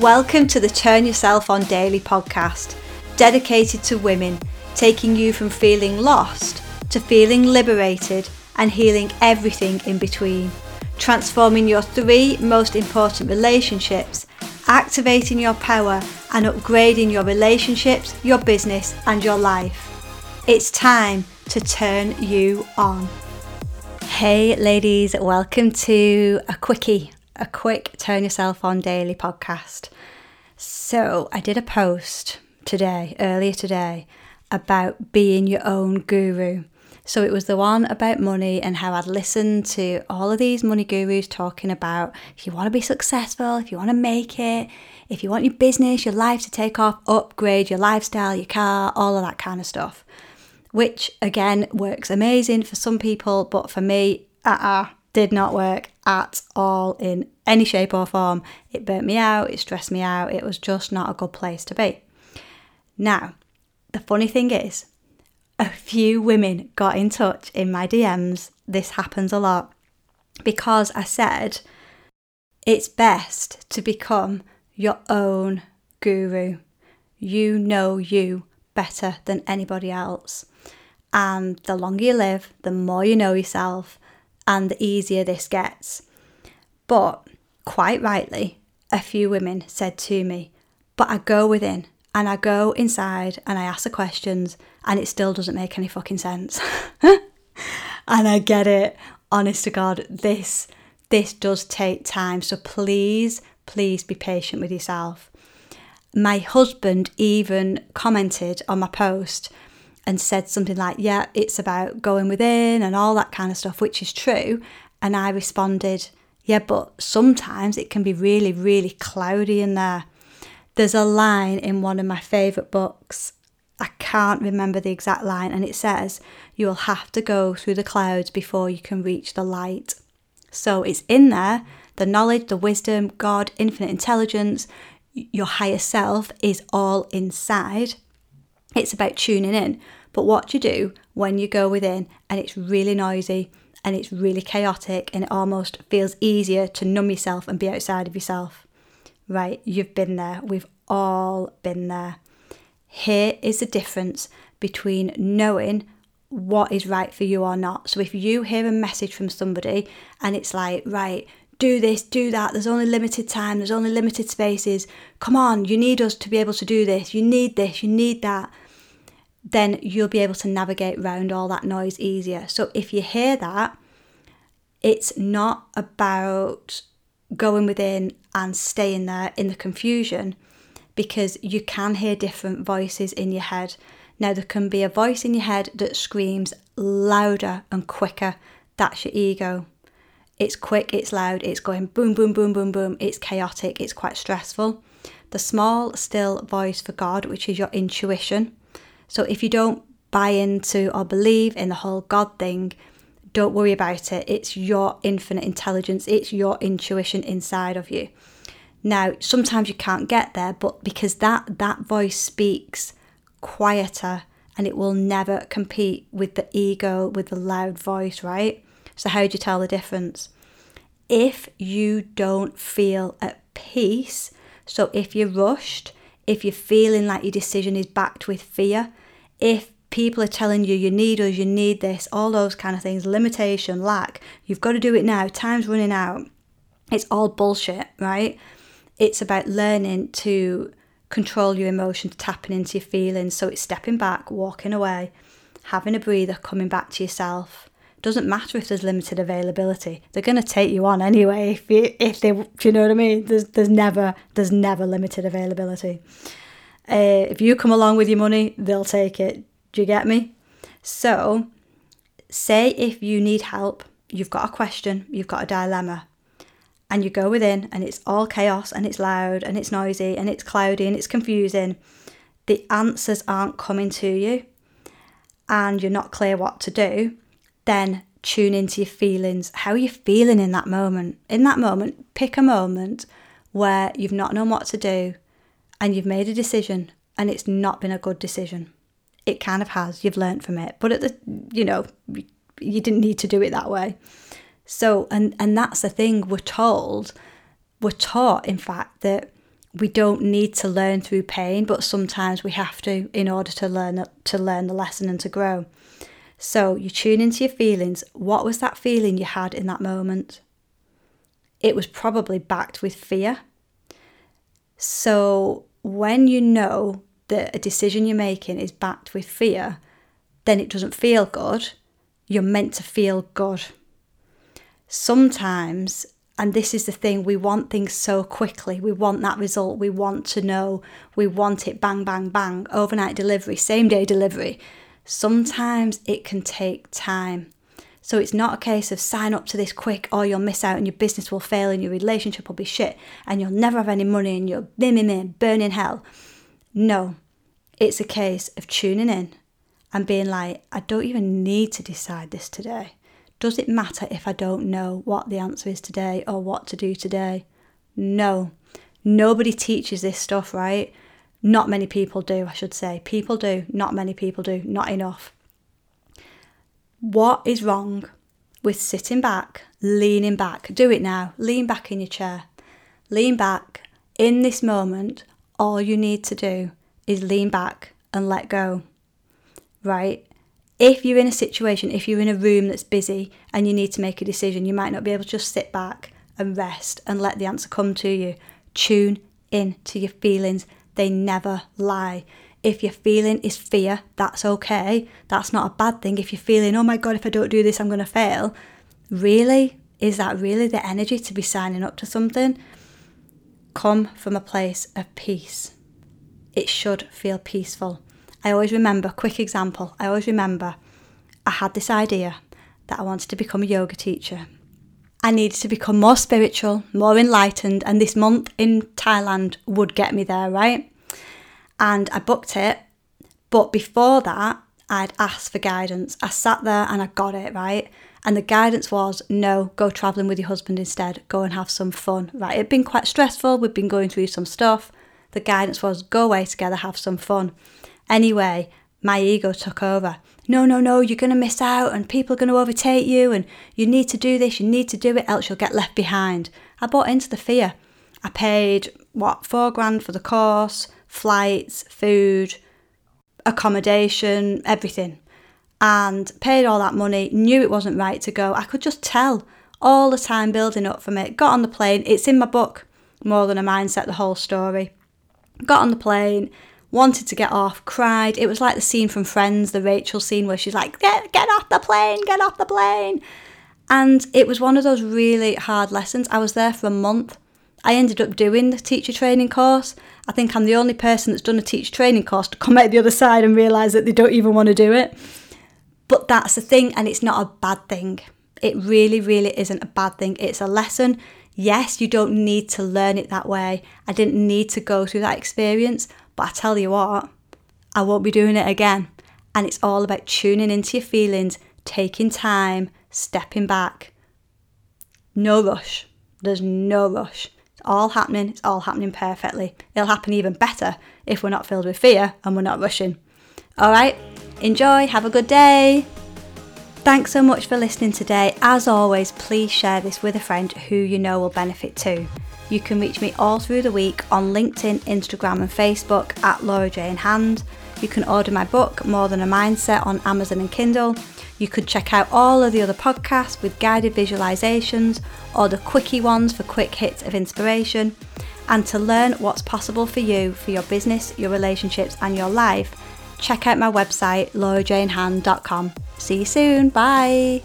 Welcome to the Turn Yourself On Daily podcast, dedicated to women, taking you from feeling lost to feeling liberated and healing everything in between, transforming your three most important relationships, activating your power, and upgrading your relationships, your business, and your life. It's time to turn you on. Hey, ladies, welcome to a quickie, a quick Turn Yourself On Daily podcast. So, I did a post today, earlier today, about being your own guru. So it was the one about money and how I'd listened to all of these money gurus talking about if you want to be successful, if you want to make it, if you want your business, your life to take off, upgrade your lifestyle, your car, all of that kind of stuff. Which again works amazing for some people, but for me, uh uh did not work at all in any shape or form. It burnt me out, it stressed me out, it was just not a good place to be. Now, the funny thing is, a few women got in touch in my DMs. This happens a lot because I said it's best to become your own guru. You know you better than anybody else. And the longer you live, the more you know yourself, and the easier this gets. But quite rightly, a few women said to me, But I go within and I go inside and I ask the questions and it still doesn't make any fucking sense. and I get it. Honest to God, this this does take time. So please, please be patient with yourself. My husband even commented on my post and said something like, Yeah, it's about going within and all that kind of stuff, which is true. And I responded, Yeah, but sometimes it can be really, really cloudy in there. There's a line in one of my favourite books. I can't remember the exact line, and it says, You will have to go through the clouds before you can reach the light. So it's in there the knowledge, the wisdom, God, infinite intelligence, your higher self is all inside. It's about tuning in. But what you do when you go within and it's really noisy and it's really chaotic and it almost feels easier to numb yourself and be outside of yourself right? You've been there. We've all been there. Here is the difference between knowing what is right for you or not. So if you hear a message from somebody and it's like, right, do this, do that, there's only limited time, there's only limited spaces, come on, you need us to be able to do this, you need this, you need that, then you'll be able to navigate around all that noise easier. So if you hear that, it's not about going within and staying there in the confusion because you can hear different voices in your head. Now, there can be a voice in your head that screams louder and quicker. That's your ego. It's quick, it's loud, it's going boom, boom, boom, boom, boom. It's chaotic, it's quite stressful. The small, still voice for God, which is your intuition. So, if you don't buy into or believe in the whole God thing, don't worry about it. It's your infinite intelligence, it's your intuition inside of you. Now, sometimes you can't get there, but because that that voice speaks quieter and it will never compete with the ego with the loud voice, right? So how do you tell the difference? If you don't feel at peace, so if you're rushed, if you're feeling like your decision is backed with fear, if people are telling you you need us, you need this, all those kind of things, limitation, lack, you've got to do it now, time's running out. It's all bullshit, right? It's about learning to control your emotions, tapping into your feelings. So it's stepping back, walking away, having a breather, coming back to yourself. Doesn't matter if there's limited availability. They're going to take you on anyway. If you, if they, do you know what I mean? There's, there's never, there's never limited availability. Uh, if you come along with your money, they'll take it. Do you get me? So, say if you need help, you've got a question, you've got a dilemma, and you go within and it's all chaos and it's loud and it's noisy and it's cloudy and it's confusing, the answers aren't coming to you and you're not clear what to do, then tune into your feelings. How are you feeling in that moment? In that moment, pick a moment where you've not known what to do and you've made a decision and it's not been a good decision it kind of has. You've learned from it, but at the you know you didn't need to do it that way. So and and that's the thing we're told, we're taught in fact that we don't need to learn through pain, but sometimes we have to in order to learn to learn the lesson and to grow. So you tune into your feelings. What was that feeling you had in that moment? It was probably backed with fear. So when you know that a decision you're making is backed with fear, then it doesn't feel good. You're meant to feel good. Sometimes and this is the thing we want things so quickly. We want that result. We want to know. We want it bang, bang, bang. Overnight delivery, same day delivery. Sometimes it can take time. So it's not a case of sign up to this quick or you'll miss out and your business will fail and your relationship will be shit and you'll never have any money and you'll bim, bim, burn in hell. No, it's a case of tuning in and being like, I don't even need to decide this today. Does it matter if I don't know what the answer is today or what to do today? No. Nobody teaches this stuff, right? Not many people do, I should say. People do, not many people do, not enough. What is wrong with sitting back, leaning back? Do it now. Lean back in your chair. Lean back. In this moment, all you need to do is lean back and let go. Right? if you're in a situation, if you're in a room that's busy and you need to make a decision, you might not be able to just sit back and rest and let the answer come to you. Tune in to your feelings, they never lie. If your feeling is fear, that's okay. That's not a bad thing. If you're feeling, oh my God, if I don't do this, I'm going to fail, really? Is that really the energy to be signing up to something? Come from a place of peace. It should feel peaceful. I always remember, quick example, I always remember I had this idea that I wanted to become a yoga teacher. I needed to become more spiritual, more enlightened, and this month in Thailand would get me there, right? And I booked it, but before that, I'd asked for guidance. I sat there and I got it, right? And the guidance was no, go travelling with your husband instead, go and have some fun, right? It'd been quite stressful, we'd been going through some stuff. The guidance was go away together, have some fun. Anyway, my ego took over. No, no, no, you're going to miss out and people are going to overtake you and you need to do this, you need to do it, else you'll get left behind. I bought into the fear. I paid, what, four grand for the course, flights, food, accommodation, everything. And paid all that money, knew it wasn't right to go. I could just tell all the time building up from it. Got on the plane, it's in my book, More Than a Mindset, the whole story. Got on the plane, wanted to get off, cried. It was like the scene from Friends, the Rachel scene where she's like, get, get off the plane, get off the plane. And it was one of those really hard lessons. I was there for a month. I ended up doing the teacher training course. I think I'm the only person that's done a teacher training course to come out the other side and realise that they don't even want to do it. But that's the thing, and it's not a bad thing. It really, really isn't a bad thing. It's a lesson. Yes, you don't need to learn it that way. I didn't need to go through that experience, but I tell you what, I won't be doing it again. And it's all about tuning into your feelings, taking time, stepping back. No rush. There's no rush. It's all happening. It's all happening perfectly. It'll happen even better if we're not filled with fear and we're not rushing. All right, enjoy. Have a good day. Thanks so much for listening today. As always, please share this with a friend who you know will benefit too. You can reach me all through the week on LinkedIn, Instagram, and Facebook at Laura Jane Hand. You can order my book, More Than a Mindset, on Amazon and Kindle. You could check out all of the other podcasts with guided visualizations or the quickie ones for quick hits of inspiration. And to learn what's possible for you for your business, your relationships, and your life, check out my website, laurajanehand.com. See you soon. Bye.